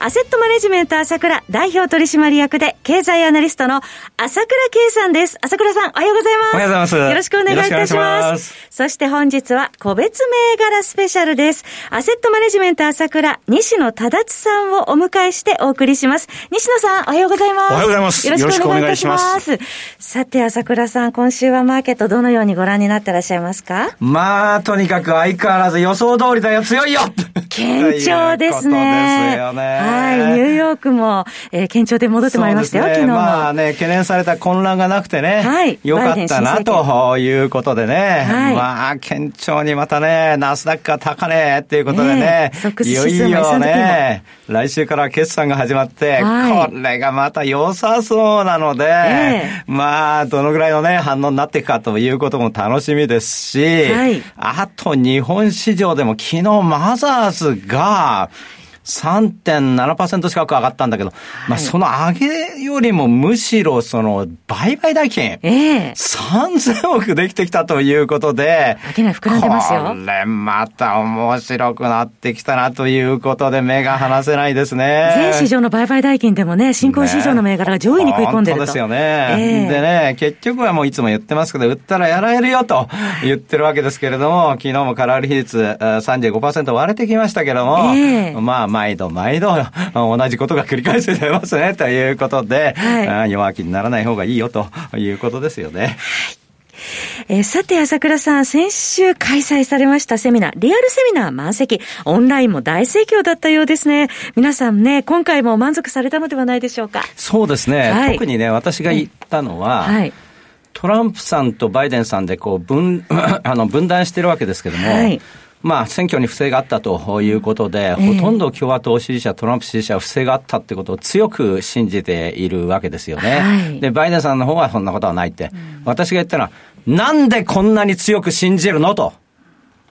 アセットマネジメント朝倉代表取締役で経済アナリストの朝倉慶さんです。朝倉さん、おはようございます。おはようございます。よろしくお願いいたします。そして本日は個別銘柄スペシャルです。アセットマネジメント朝倉、西野忠津さんをお迎えしてお送りします。西野さん、おはようございます。おはようございます。よろしくお願いいたします。ますさて、朝倉さん、今週はマーケットどのようにご覧になってらっしゃいますか？まあ、とにかく相変わらず予想通りだよ、強いよ堅調ですね。ですよね。はい。ニューヨークも、えー、堅調で戻ってまいりましたよ、ね、昨日も。まあね、懸念された混乱がなくてね。はい。よかったな、ということでね。はい。まあ、堅調にまたね、ナスダックが高値っていうことでね。いよいよね、来週から決算が始まって、はい、これがまた良さそうなので、えー、まあ、どのぐらいのね、反応になっていくかということも楽しみですし、はい、あと日本市場でも昨日マザーズが、3.7%近く上がったんだけど、はい、まあその上げよりもむしろその売買代金、ええ。ー、3000億できてきたということで。これまた面白くなってきたなということで目が離せないですね。全市場の売買代金でもね、新興市場の銘柄が上位に食い込んでると。ね、ですよね、えー、でね、結局はもういつも言ってますけど、売ったらやられるよと言ってるわけですけれども、昨日も空売り比率35%割れてきましたけども、えー、まあ毎度毎度 同じことが繰り返されますね、ということで、はい、弱気にならない方がいいよということですよね。えー、さて、朝倉さん、先週開催されましたセミナー、リアルセミナー満席、オンラインも大盛況だったようですね。皆さんね、今回も満足されたのではないでしょうか？そうですね。はい、特にね、私が言ったのは、はい、トランプさんとバイデンさんでこう分 あの分断してるわけですけども、はいまあ、選挙に不正があったということで、ほとんど共和党支持者、トランプ支持者は不正があったってことを強く信じているわけですよね。はい、で、バイデンさんの方はそんなことはないって。うん、私が言ったのは、なんでこんなに強く信じるのと。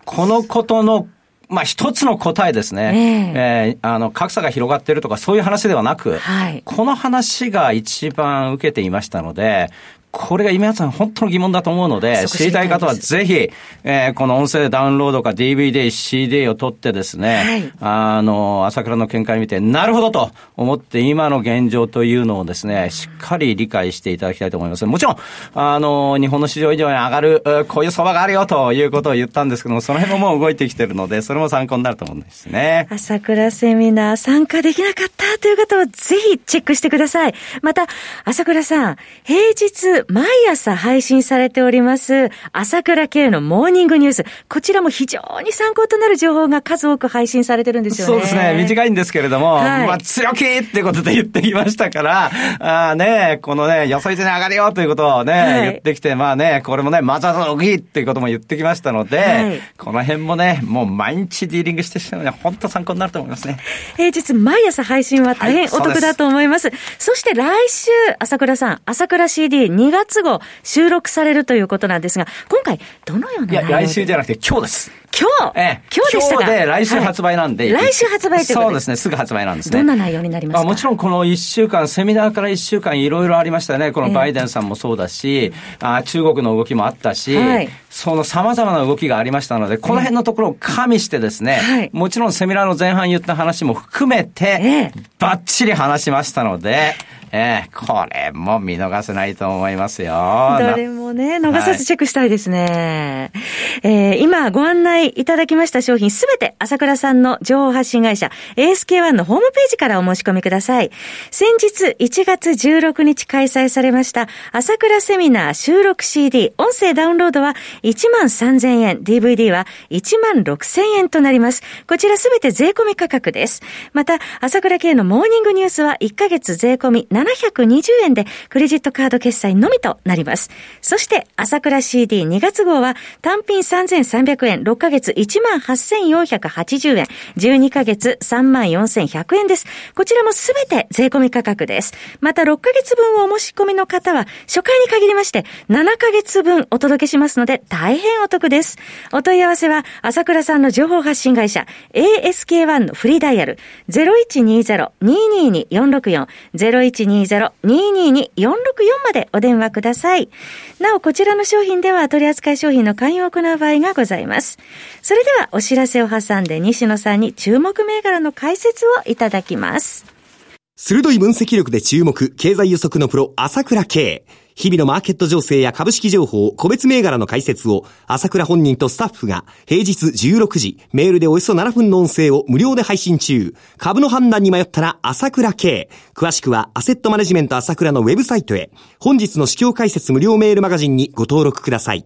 このことのまあ、一つの答えですね。えー、えー、あの、格差が広がっているとか、そういう話ではなく、はい、この話が一番受けていましたので、これが今さん本当の疑問だと思うので、知りたい方はぜひ、えー、この音声ダウンロードか DVD、CD を取ってですね、はい、あの、朝倉の見解を見て、なるほどと思って今の現状というのをですね、しっかり理解していただきたいと思います。もちろん、あの、日本の市場以上に上がる、こういう相場があるよということを言ったんですけども、その辺ももう動いてきてるので、それも参考になると思うんですね。朝倉セミナー参加できなかったという方はぜひチェックしてください。また、朝倉さん、平日毎朝配信されております、朝倉慶のモーニングニュース。こちらも非常に参考となる情報が数多く配信されてるんですよね。そうですね。短いんですけれども、はい、まあ、強気ってことで言ってきましたから、あね、このね、予想以上に上がるよということをね、はい、言ってきて、まあね、これもね、まザーの動きっていうことも言ってきましたので、はい、この辺もね、もう毎日ディーリングしてしまうのは本当参考になると思いますね。平日毎朝配信は大変お得だと思います。そして来週、朝倉さん、朝倉 CD2 月月号収録されるということなんですが、今回、どのようないや、来週じゃなくて今日です。今日、ええ、今日でしたかで来週発売なんで、はい、来週発売というそうですね、すぐ発売なんですね。どんな内容になりますか？もちろんこの1週間、セミナーから1週間いろいろありましたね。このバイデンさんもそうだし、えあ中国の動きもあったし、はい、その様々な動きがありましたので、この辺のところを加味してですね、はい、もちろんセミナーの前半言った話も含めて、ばっちり話しましたので、ええこれも見逃せないと思いますよ。どれもね、逃さずチェックしたいですね。はい、えー、今ご案内いただきました商品すべて朝倉さんの情報発信会社 ASK1 のホームページからお申し込みください。先日1月16日開催されました朝倉セミナー収録 CD 音声ダウンロードは1万3000円、DVD は1万6000円となります。こちらすべて税込み価格です。また、朝倉系のモーニングニュースは1ヶ月税込み720円でクレジットカード決済のみとなります。そして、朝倉 CD2 月号は単品3300円、6ヶ月18,480円。12ヶ月34,100円です。こちらもすべて税込み価格です。また6ヶ月分をお申し込みの方は初回に限りまして7ヶ月分お届けしますので大変お得です。お問い合わせは朝倉さんの情報発信会社 ASK1 のフリーダイヤル0120-222-464 0120-222-464までお電話ください。なお、こちらの商品では取扱い商品の勧誘を行う場合がございます。それではお知らせを挟んで西野さんに注目銘柄の解説をいただきます。鋭い分析力で注目、経済予測のプロ、朝倉慶。日々のマーケット情勢や株式情報、個別銘柄の解説を、朝倉本人とスタッフが、平日16時、メールでおよそ7分の音声を無料で配信中。株の判断に迷ったら、朝倉慶。詳しくは、アセットマネジメント朝倉のウェブサイトへ、本日の市況解説無料メールマガジンにご登録ください。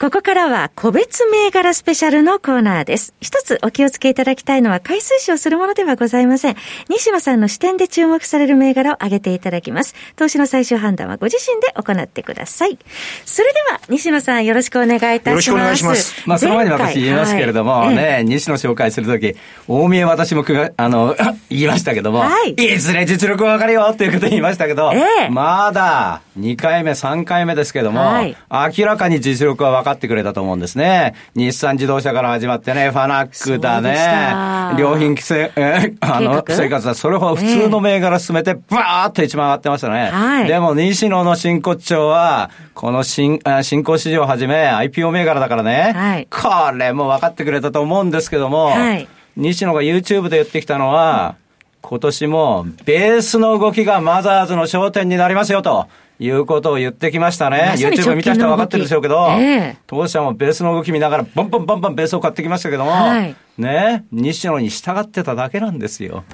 ここからは個別銘柄スペシャルのコーナーです。一つお気をつけいただきたいのは回数詞をするものではございません。西野さんの視点で注目される銘柄を挙げていただきます。投資の最終判断はご自身で行ってください。それでは西野さんよろしくお願いいたします。よろしくお願いします。まあその前に私言いますけれども、はい、ね、西野紹介するとき、大見え私もくあの、言いましたけども、はい、いずれ実力わかるよっていうこと言いましたけど、えー、まだ2回目、3回目ですけども、はい、明らかに実力は分かってくれたと思うんですね。日産自動車から始まってね、ファナックだね、良品規制、えあの、生活だ、それを普通の銘柄進めて、バーって一番上がってましたね。はい、でも、西野の真骨頂は、この新、新興市場をはじめ、IPO 銘柄だからね、はい、これも分かってくれたと思うんですけども、はい、西野が YouTube で言ってきたのは、今年もベースの動きがマザーズの焦点になりますよと。いうことを言ってきましたね。YouTube 見た人は分かってるでしょうけど、えー、当社もベースの動き見ながら、バンバンバンバンベースを買ってきましたけども、はい、ね、西野に従ってただけなんですよ。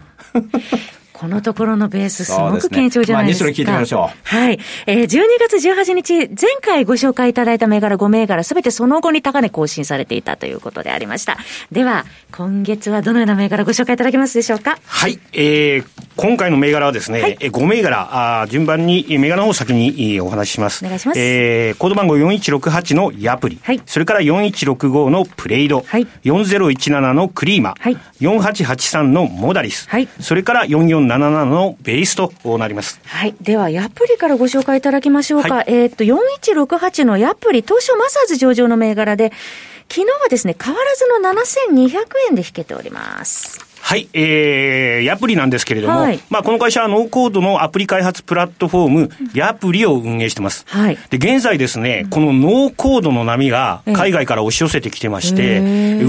このところのベース、すごく堅調じゃないですか。まあ、聞いてみましょう。はい。えー、12月18日、前回ご紹介いただいた銘柄5銘柄、すべてその後に高値更新されていたということでありました。では、今月はどのような銘柄ご紹介いただけますでしょうか？はい。えー、今回の銘柄はですね、はい、5銘柄、あ順番に銘柄の方を先にお話しします。お願いします。えー、コード番号4168のヤプリ。はい。それから4165のプレイド。はい。4017のクリーマ。はい。4883のモダリス。はい。それから44 477のベースとなります。はい。では、ヤプリからご紹介いただきましょうか。はい、えっと、4168のヤプリ、東証マザーズ上場の銘柄で、昨日はですね、変わらずの7200円で引けております。はい、えー、ヤプリなんですけれども、はい、まあ、この会社はノーコードのアプリ開発プラットフォーム、ヤプリを運営してます。はい。で、現在ですね、このノーコードの波が海外から押し寄せてきてまして、ウ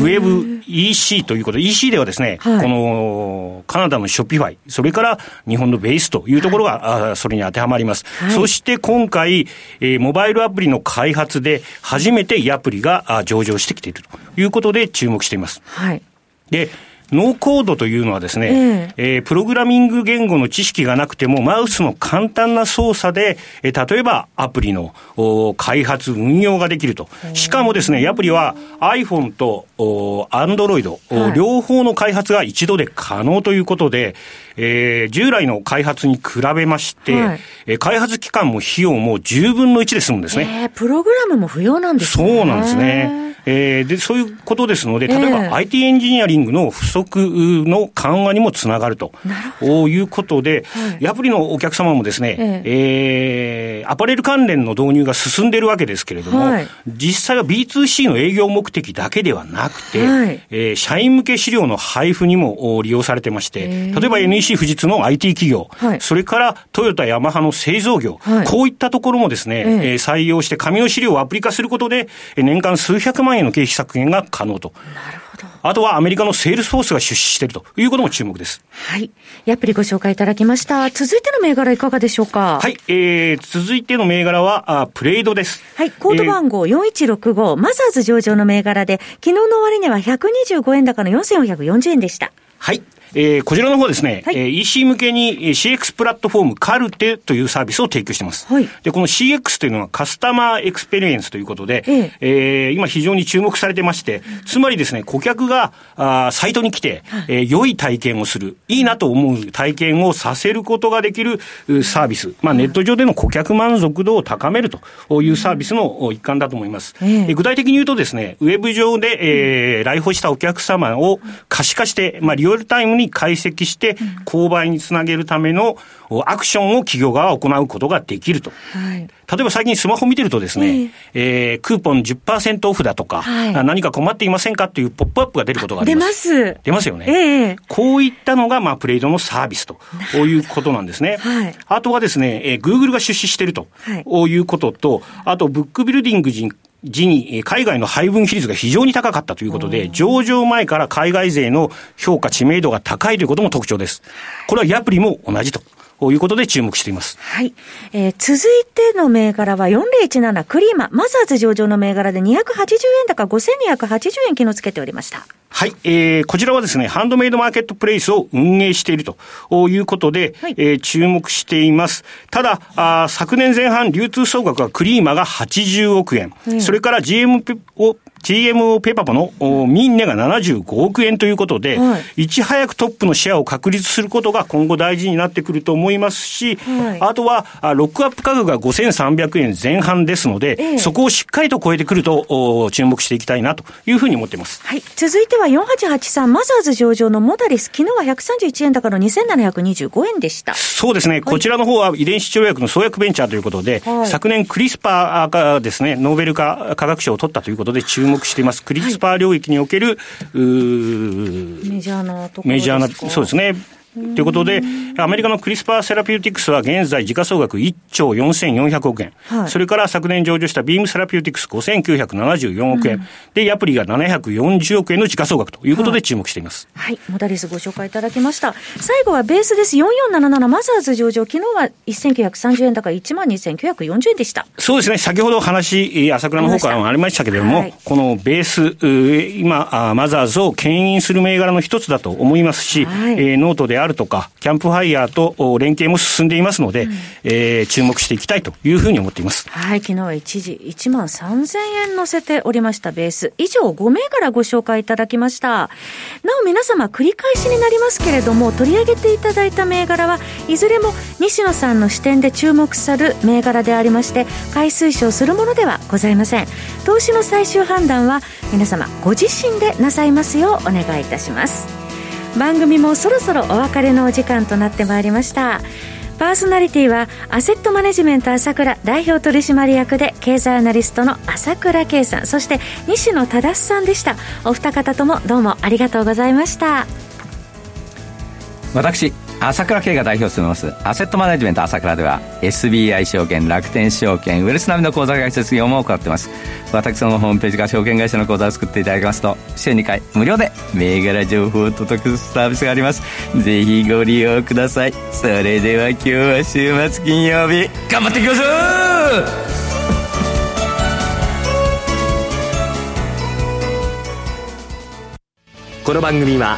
ェブ EC ということ、EC ではですね、はい、このカナダの Shopify、それから日本のベースというところが、はい、あそれに当てはまります。はい、そして今回、えー、モバイルアプリの開発で初めてヤプリが上場してきているということで注目しています。はい。で、ノーコードというのはですね、えー、えー、プログラミング言語の知識がなくても、マウスの簡単な操作で、えー、例えばアプリの開発、運用ができると。しかもですね、アプリは iPhone と Android、はい、両方の開発が一度で可能ということで、えー、従来の開発に比べまして、はい、えー、開発期間も費用も10分の1で済むんですね。えー、プログラムも不要なんですね。そうなんですね。えー、で、そういうことですので、例えば IT エンジニアリングの不足の緩和にもつながると。いうことで、はい、アプリのお客様もですね、ええ。ー、アパレル関連の導入が進んでいるわけですけれども、はい、実際は B2C の営業目的だけではなくて、はい、えー、社員向け資料の配布にも利用されてまして、例えば NEC 富士通の IT 企業、はい、それからトヨタ、ヤマハの製造業、こういったところもですね、えー、採用して紙の資料をアプリ化することで、年間数百万円の経費削減が可能と。なるほど。あとはアメリカの Salesforce が出資しているということも注目です。はい。ヤプリご紹介いただきました。続いての銘柄いかがでしょうか？はい。えー、続いての銘柄は、あプレイドです。はい。コード番号4165、マザーズ上場の銘柄で、昨日の終値は125円高の4440円でした。はい。えー、こちらの方ですね、はい、えー、EC 向けに CX プラットフォームカルテというサービスを提供しています。はい、で、この CX というのは customer experience ということで、ええ。えー、今非常に注目されてまして、つまりですね、顧客があサイトに来て、えー、良い体験をする、いいなと思う体験をさせることができるサービス、まあ、ネット上での顧客満足度を高めるというサービスの一環だと思います。ええ、具体的に言うとですね、ウェブ上で、えー、来訪したお客様を可視化して、まあ、リアルタイムに解析して、購買につなげるためのアクションを企業側は行うことができると。はい、例えば最近スマホ見てるとですね、えー、えー、クーポン10%オフだとか、はい、何か困っていませんかっていうポップアップが出ることがあります。出ます。出ますよね。えー、こういったのが、まあ、プレイドのサービスということなんですね。はい、あとはですね、えー、Google が出資していると、い、うことと、あと、ブックビルディング時に海外の配分比率が非常に高かったということで、上場前から海外勢の評価、知名度が高いということも特徴です。これはヤプリも同じと。ということで注目しています。はい。えー、続いての銘柄は4017クリーマ、マザーズ上場の銘柄で280円高5280円昨日つけておりました。はい、えー、こちらはですね、ハンドメイドマーケットプレイスを運営しているということで、はい、えー、注目しています。ただ、あ昨年前半流通総額はクリーマが80億円、うん、それから GM を GMO ペパポのミンネが75億円ということで、はい、いち早くトップのシェアを確立することが今後大事になってくると思いますし、はい、あとは、ロックアップ価格が5300円前半ですので、ええ、そこをしっかりと超えてくると注目していきたいなというふうに思っています。はい。続いては4883マザーズ上場のモダリス、昨日は131円高の2725円でした。そうですね。はい、こちらの方は遺伝子治療薬の創薬ベンチャーということで、昨年 CRISPR がですね、ノーベル化化学賞を取ったということで注目しています。 CRISPR 領域における、メジャーなところメジャーな、そうですね。ということで、アメリカの CRISPR Therapeutics は現在時価総額1兆4400億円、はい、それから昨年上場した Beam Therapeutics 5974億円、うん、で、ヤプリが740億円の時価総額ということで注目しています。はい、はい、モダリスご紹介いただきました。最後はベースです。4477マザーズ上場、昨日は1930円高12,940円でした。そうですね、先ほど話、朝倉の方からもありましたけれども、はい、この BASE、今、マザーズを牽引する銘柄の一つだと思いますし、はい、えー、ノートであるとか、キャンプファイヤーと連携も進んでいますので、うん、えー、注目していきたいというふうに思っています。はい、昨日は一時1万3000円乗せておりましたベース。以上5銘柄ご紹介いただきました。なお皆様繰り返しになりますけれども、取り上げていただいた銘柄はいずれも西野さんの視点で注目される銘柄でありまして、買い推奨するものではございません。投資の最終判断は皆様ご自身でなさいますようお願いいたします。番組もそろそろお別れのお時間となってまいりました。パーソナリティはアセットマネジメント朝倉代表取締役で経済アナリストの朝倉圭さん。そして西野忠さんでした。お二方ともどうもありがとうございました。私朝倉慶が代表を務めます。アセットマネジメント朝倉では SBI 証券楽天証券ウェルスナビの口座開設業務を行っています。私のホームページから証券会社の口座を作っていただきますと週2回無料で銘柄情報を届くサービスがあります。ぜひご利用ください。それでは今日は週末金曜日頑張っていきましょう。この番組は